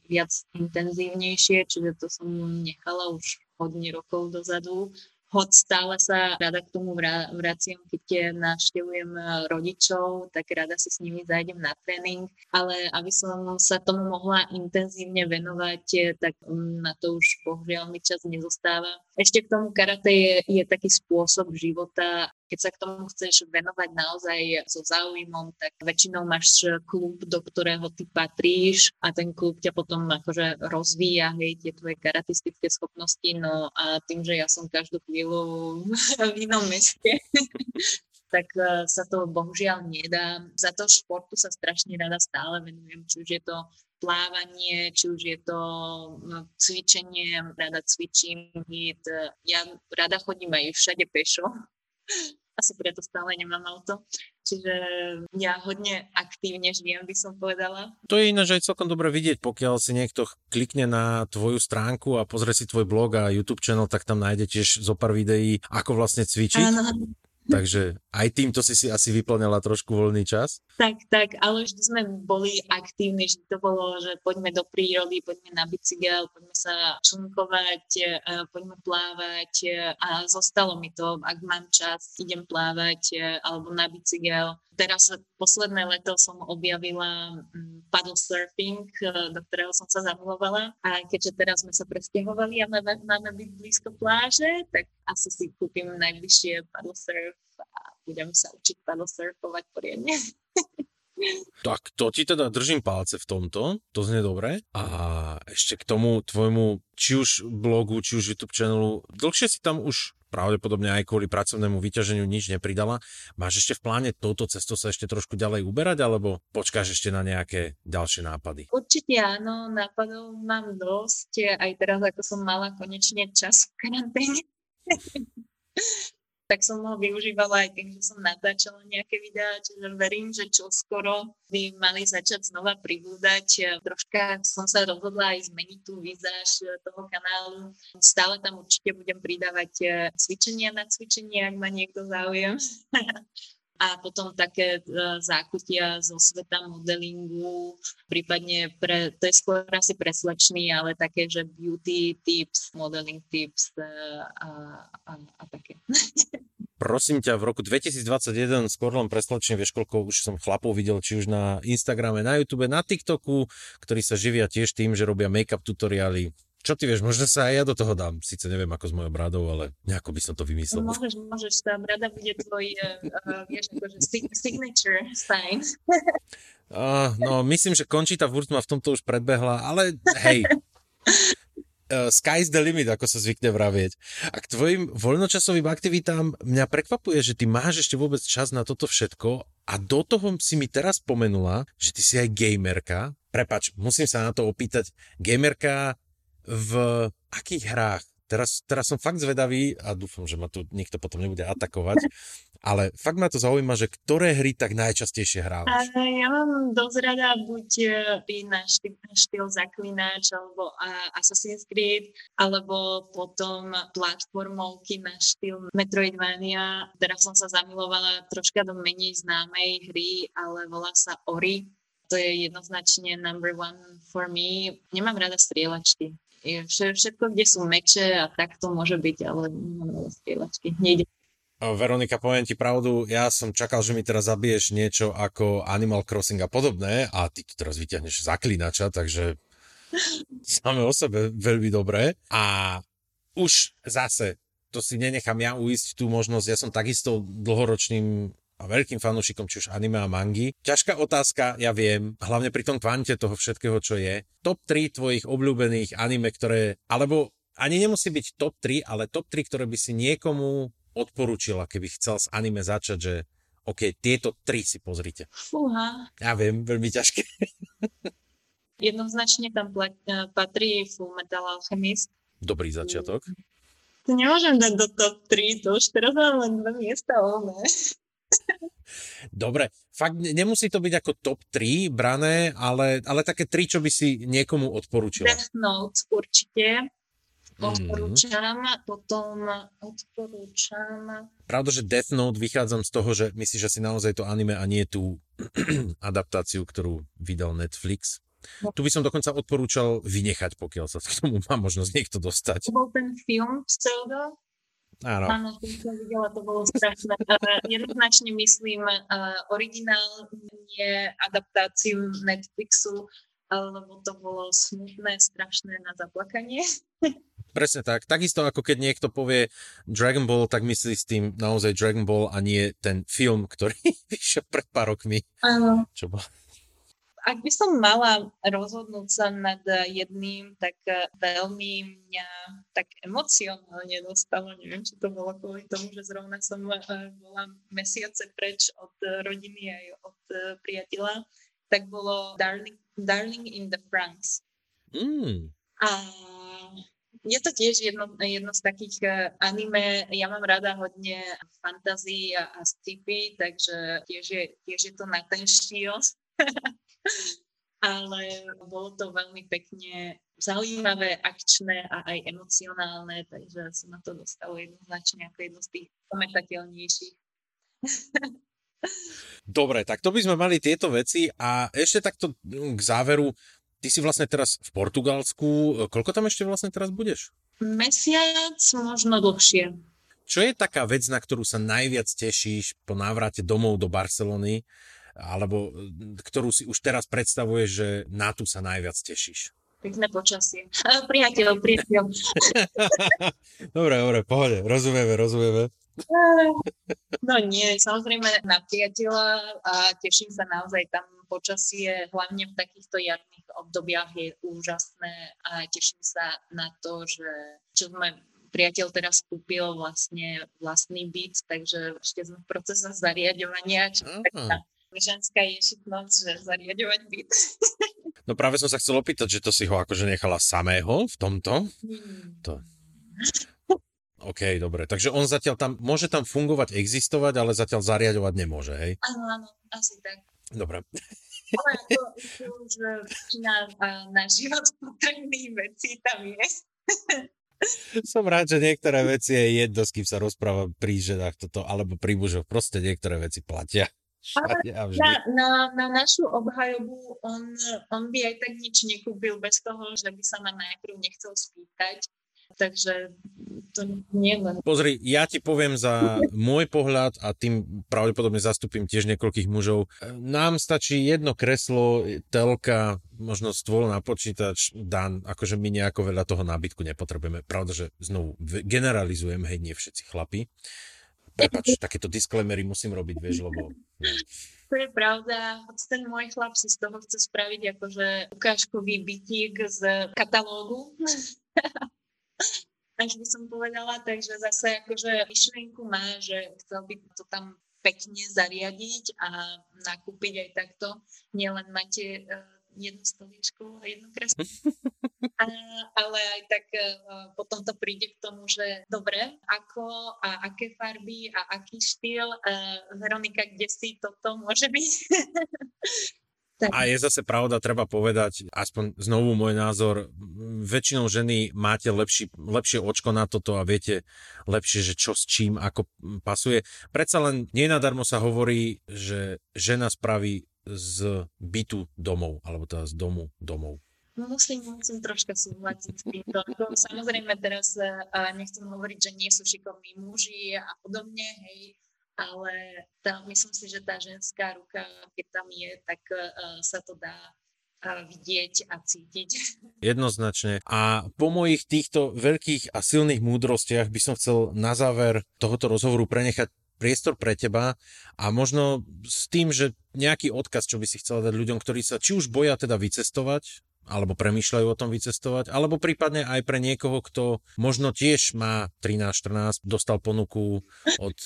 viac intenzívnejšie, čiže to som nechala už hodne rokov dozadu hoď stále sa rada k tomu vraciam, keď navštevujem eh, rodičov, tak rada si s nimi zajdem na tréning, ale aby som sa tomu mohla intenzívne venovať, tak mm, na to už bohužiaľ mi čas nezostáva. Ešte k tomu karate je, je taký spôsob života, keď sa k tomu chceš venovať naozaj so záujmom, tak väčšinou máš klub, do ktorého ty patríš a ten klub ťa potom akože rozvíja, hej, tie tvoje karatistické schopnosti, no a tým, že ja som každú chvíľu (laughs) v inom meste, (laughs) tak e, sa to bohužiaľ nedá. Za to športu sa strašne rada stále venujem, či už je to plávanie, či už je to no, cvičenie, rada cvičím, ja rada chodím aj všade pešo, asi preto stále nemám auto. Čiže ja hodne aktívne žijem, by som povedala. To je ináč aj celkom dobre vidieť, pokiaľ si niekto klikne na tvoju stránku a pozrie si tvoj blog a YouTube channel, tak tam nájde tiež zo pár videí, ako vlastne cvičiť. Áno. Takže aj týmto si si asi vyplňala trošku voľný čas? Tak, tak, ale vždy sme boli aktívni, že to bolo, že poďme do prírody, poďme na bicykel, poďme sa čunkovať, e, poďme plávať e, a zostalo mi to, ak mám čas, idem plávať e, alebo na bicykel. Teraz posledné leto som objavila mm, paddle surfing, do ktorého som sa zamilovala a keďže teraz sme sa presťahovali a máme, byť blízko pláže, tak asi si kúpim najbližšie paddle surf a budem sa učiť surfovať poriadne. (laughs) Tak to ti teda držím palce v tomto, to znie dobre. A ešte k tomu tvojmu, či už blogu, či už YouTube channelu, dlhšie si tam už pravdepodobne aj kvôli pracovnému vyťaženiu nič nepridala. Máš ešte v pláne touto cestou sa ešte trošku ďalej uberať, alebo počkáš ešte na nejaké ďalšie nápady? Určite áno, nápadov mám dosť, aj teraz ako som mala konečne čas v karanténe. (laughs) tak som ho využívala aj tým, že som natáčala nejaké videá, čiže verím, že čo skoro by mali začať znova pribúdať. Troška som sa rozhodla aj zmeniť tú výzáž toho kanálu. Stále tam určite budem pridávať eh, cvičenia na cvičenie, ak má niekto záujem. (laughs) a potom také e, zákutia zo sveta modelingu, prípadne pre, to je skôr asi pre slečný, ale také, že beauty tips, modeling tips e, a, a, a také. (laughs) Prosím ťa, v roku 2021 skôr len preslačne, vieš koľko už som chlapov videl, či už na Instagrame, na YouTube, na TikToku, ktorí sa živia tiež tým, že robia make-up tutoriály čo ty vieš, možno sa aj ja do toho dám. Sice neviem ako s mojou bradou, ale nejako by som to vymyslel. Môžeš, môžeš, tá brada bude tvoj, uh, vieš, akože signature sign. uh, (laughs) no, myslím, že Končita Wurst ma v tomto už predbehla, ale hej, uh, (laughs) sky's the limit, ako sa zvykne vravieť. A k tvojim voľnočasovým aktivitám mňa prekvapuje, že ty máš ešte vôbec čas na toto všetko a do toho si mi teraz spomenula, že ty si aj gamerka. Prepač, musím sa na to opýtať. Gamerka v akých hrách? Teraz, teraz som fakt zvedavý a dúfam, že ma tu niekto potom nebude atakovať, (laughs) ale fakt ma to zaujíma, že ktoré hry tak najčastejšie hrávaš? Ja mám dosť rada buď na štýl, štýl Zaklinač alebo Assassin's Creed, alebo potom platformovky na štýl Metroidvania. Teraz som sa zamilovala troška do menej známej hry, ale volá sa Ori to je jednoznačne number one for me. Nemám rada strieľačky. Všetko, kde sú meče a tak to môže byť, ale strieľačky. Nejde. Veronika, poviem ti pravdu, ja som čakal, že mi teraz zabiješ niečo ako Animal Crossing a podobné a ty tu teraz vyťahneš zaklinača, takže samé o sebe veľmi dobré. A už zase, to si nenechám ja uísť tú možnosť, ja som takisto dlhoročným a veľkým fanúšikom či už anime a mangy. Ťažká otázka, ja viem, hlavne pri tom kvante toho všetkého, čo je. Top 3 tvojich obľúbených anime, ktoré, alebo ani nemusí byť top 3, ale top 3, ktoré by si niekomu odporúčila, keby chcel s anime začať, že OK, tieto tri si pozrite. Fúha. Ja viem, veľmi ťažké. Jednoznačne tam patrí Full Metal Alchemist. Dobrý začiatok. To nemôžem dať do top 3, to už teraz mám len dva miesta voľné. Dobre, fakt nemusí to byť ako top 3 brané, ale, ale také 3, čo by si niekomu odporúčila. Death Note určite. Odporúčam, mm-hmm. potom odporúčam... Pravda, že Death Note vychádzam z toho, že myslíš, že si naozaj to anime a nie tú (clears throat) adaptáciu, ktorú vydal Netflix. No. Tu by som dokonca odporúčal vynechať, pokiaľ sa k tomu má možnosť niekto dostať. To bol ten film Pseudo, Áno. Áno, to som videla, to bolo strašné. Jednoznačne myslím uh, originál, nie adaptáciu Netflixu, lebo to bolo smutné, strašné na zaplakanie. Presne tak. Takisto ako keď niekto povie Dragon Ball, tak myslí s tým naozaj Dragon Ball a nie ten film, ktorý (laughs) vyšiel pred pár rokmi. Áno. Čo bol ak by som mala rozhodnúť sa nad jedným, tak eh, veľmi mňa tak emocionálne dostalo. Neviem, či to bolo kvôli tomu, že zrovna som eh, bola mesiace preč od rodiny aj od eh, priateľa, tak bolo Darling, Darling in the Franks. Mm. A je to tiež jedno, jedno z takých anime, ja mám rada hodne fantazii a, a sci-fi, takže tiež je, tiež je to na ten štýl. (laughs) ale bolo to veľmi pekne zaujímavé, akčné a aj emocionálne, takže sa na to dostalo jednoznačne ako jedno z tých pamätateľnejších. (laughs) Dobre, tak to by sme mali tieto veci a ešte takto k záveru, ty si vlastne teraz v Portugalsku, koľko tam ešte vlastne teraz budeš? Mesiac, možno dlhšie. Čo je taká vec, na ktorú sa najviac tešíš po návrate domov do Barcelony? Alebo ktorú si už teraz predstavuje, že na tú sa najviac tešíš? Pekné počasie. (laughs) Priateľ, priateľ. (laughs) dobre, dobre, pohode, rozumieme, rozumieme. (laughs) No nie, samozrejme na priateľa a teším sa naozaj tam počasie, hlavne v takýchto jarných obdobiach je úžasné a teším sa na to, že čo sme priateľ teraz kúpil vlastne vlastný byt, takže ešte sme v procese zariadovania, čo uh-huh ženská ješitnosť, že zariadovať byt. (laughs) No práve som sa chcel opýtať, že to si ho akože nechala samého v tomto? Hmm. To... OK, dobre. Takže on zatiaľ tam, môže tam fungovať, existovať, ale zatiaľ zariadovať nemôže, hej? Áno, áno, asi tak. Dobre. Ale to, to už na, na život potrebných vecí tam je. Som rád, že niektoré veci je jedno, s kým sa rozpráva pri ženách toto, alebo pri mužoch. Proste niektoré veci platia. Na, na, na našu obhajobu on, on by aj tak nič nekúpil bez toho, že by sa ma najprv nechcel spýtať. Takže to nie len... Pozri, ja ti poviem za môj pohľad a tým pravdepodobne zastupím tiež niekoľkých mužov. Nám stačí jedno kreslo, telka, možno stôl na počítač, dan, akože my nejako veľa toho nábytku nepotrebujeme. Pravda, že znovu generalizujem, hej, nie všetci chlapi. Prepač, takéto disclaimery musím robiť, vieš, lebo... To je pravda, hoď ten môj chlap si z toho chce spraviť akože ukážkový bytík z katalógu. (laughs) Až by som povedala, takže zase akože myšlienku má, že chcel by to tam pekne zariadiť a nakúpiť aj takto. Nielen máte uh, jednu stoličku a jednu kresbu. (laughs) Ale aj tak uh, potom to príde k tomu, že dobre, ako a aké farby a aký štýl. Uh, Veronika, kde si toto môže byť? (laughs) A je zase pravda, treba povedať, aspoň znovu môj názor, väčšinou ženy máte lepší, lepšie očko na toto a viete lepšie, že čo s čím, ako pasuje. Predsa len nenadarmo sa hovorí, že žena spraví z bytu domov, alebo teda z domu domov. Musím, musím troška súhlasiť s týmto. Samozrejme teraz uh, nechcem hovoriť, že nie sú šikovní muži a podobne, hej, ale tá, myslím si, že tá ženská ruka, keď tam je, tak uh, sa to dá vidieť a cítiť. (laughs) Jednoznačne. A po mojich týchto veľkých a silných múdrostiach by som chcel na záver tohoto rozhovoru prenechať priestor pre teba a možno s tým, že nejaký odkaz, čo by si chcela dať ľuďom, ktorí sa či už boja teda vycestovať, alebo premýšľajú o tom vycestovať, alebo prípadne aj pre niekoho, kto možno tiež má 13-14, dostal ponuku od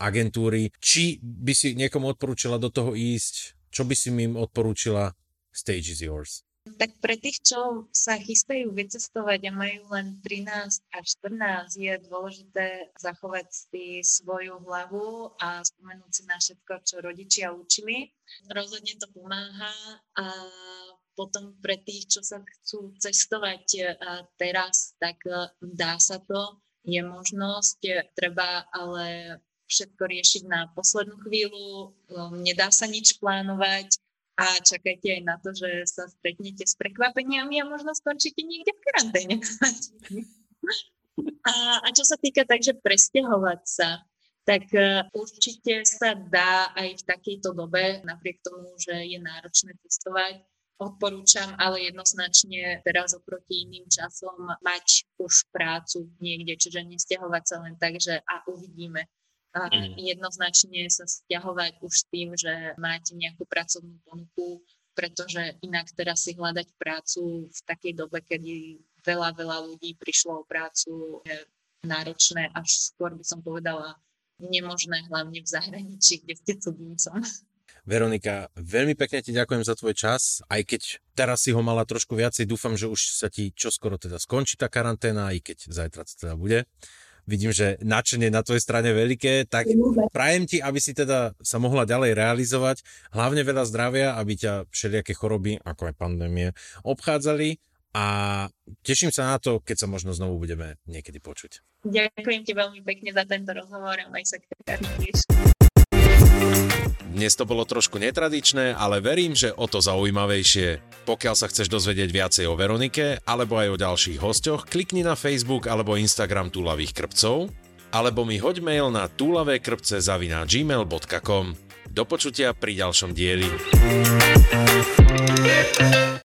agentúry. Či by si niekomu odporúčila do toho ísť? Čo by si im odporúčila? Stage is yours. Tak pre tých, čo sa chystajú vycestovať a majú len 13 až 14, je dôležité zachovať si svoju hlavu a spomenúť si na všetko, čo rodičia učili. Rozhodne to pomáha a potom pre tých, čo sa chcú cestovať e, teraz, tak e, dá sa to, je možnosť, e, treba ale všetko riešiť na poslednú chvíľu, nedá sa nič plánovať a čakajte aj na to, že sa stretnete s prekvapeniami a možno skončíte niekde v karanténe. (laughs) a, a čo sa týka takže presťahovať sa, tak určite sa dá aj v takejto dobe, napriek tomu, že je náročné cestovať, odporúčam, ale jednoznačne teraz oproti iným časom mať už prácu niekde, čiže nestiahovať sa len tak, že a uvidíme. A mm. jednoznačne sa stiahovať už s tým, že máte nejakú pracovnú ponuku, pretože inak teraz si hľadať prácu v takej dobe, kedy veľa, veľa ľudí prišlo o prácu, je náročné, až skôr by som povedala nemožné, hlavne v zahraničí, kde ste cudzincom. Veronika, veľmi pekne ti ďakujem za tvoj čas, aj keď teraz si ho mala trošku viacej, dúfam, že už sa ti čoskoro teda skončí tá karanténa, aj keď zajtra to teda bude. Vidím, že nadšenie na tvojej strane veľké, tak prajem ti, aby si teda sa mohla ďalej realizovať, hlavne veľa zdravia, aby ťa všelijaké choroby, ako aj pandémie, obchádzali a teším sa na to, keď sa možno znovu budeme niekedy počuť. Ďakujem ti veľmi pekne za tento rozhovor a maj sa tiež. Dnes to bolo trošku netradičné, ale verím, že o to zaujímavejšie. Pokiaľ sa chceš dozvedieť viacej o Veronike alebo aj o ďalších hostoch, klikni na Facebook alebo Instagram Túlavých krpcov alebo mi hoď mail na túlavékrpce.gmail.com Do počutia pri ďalšom dieli.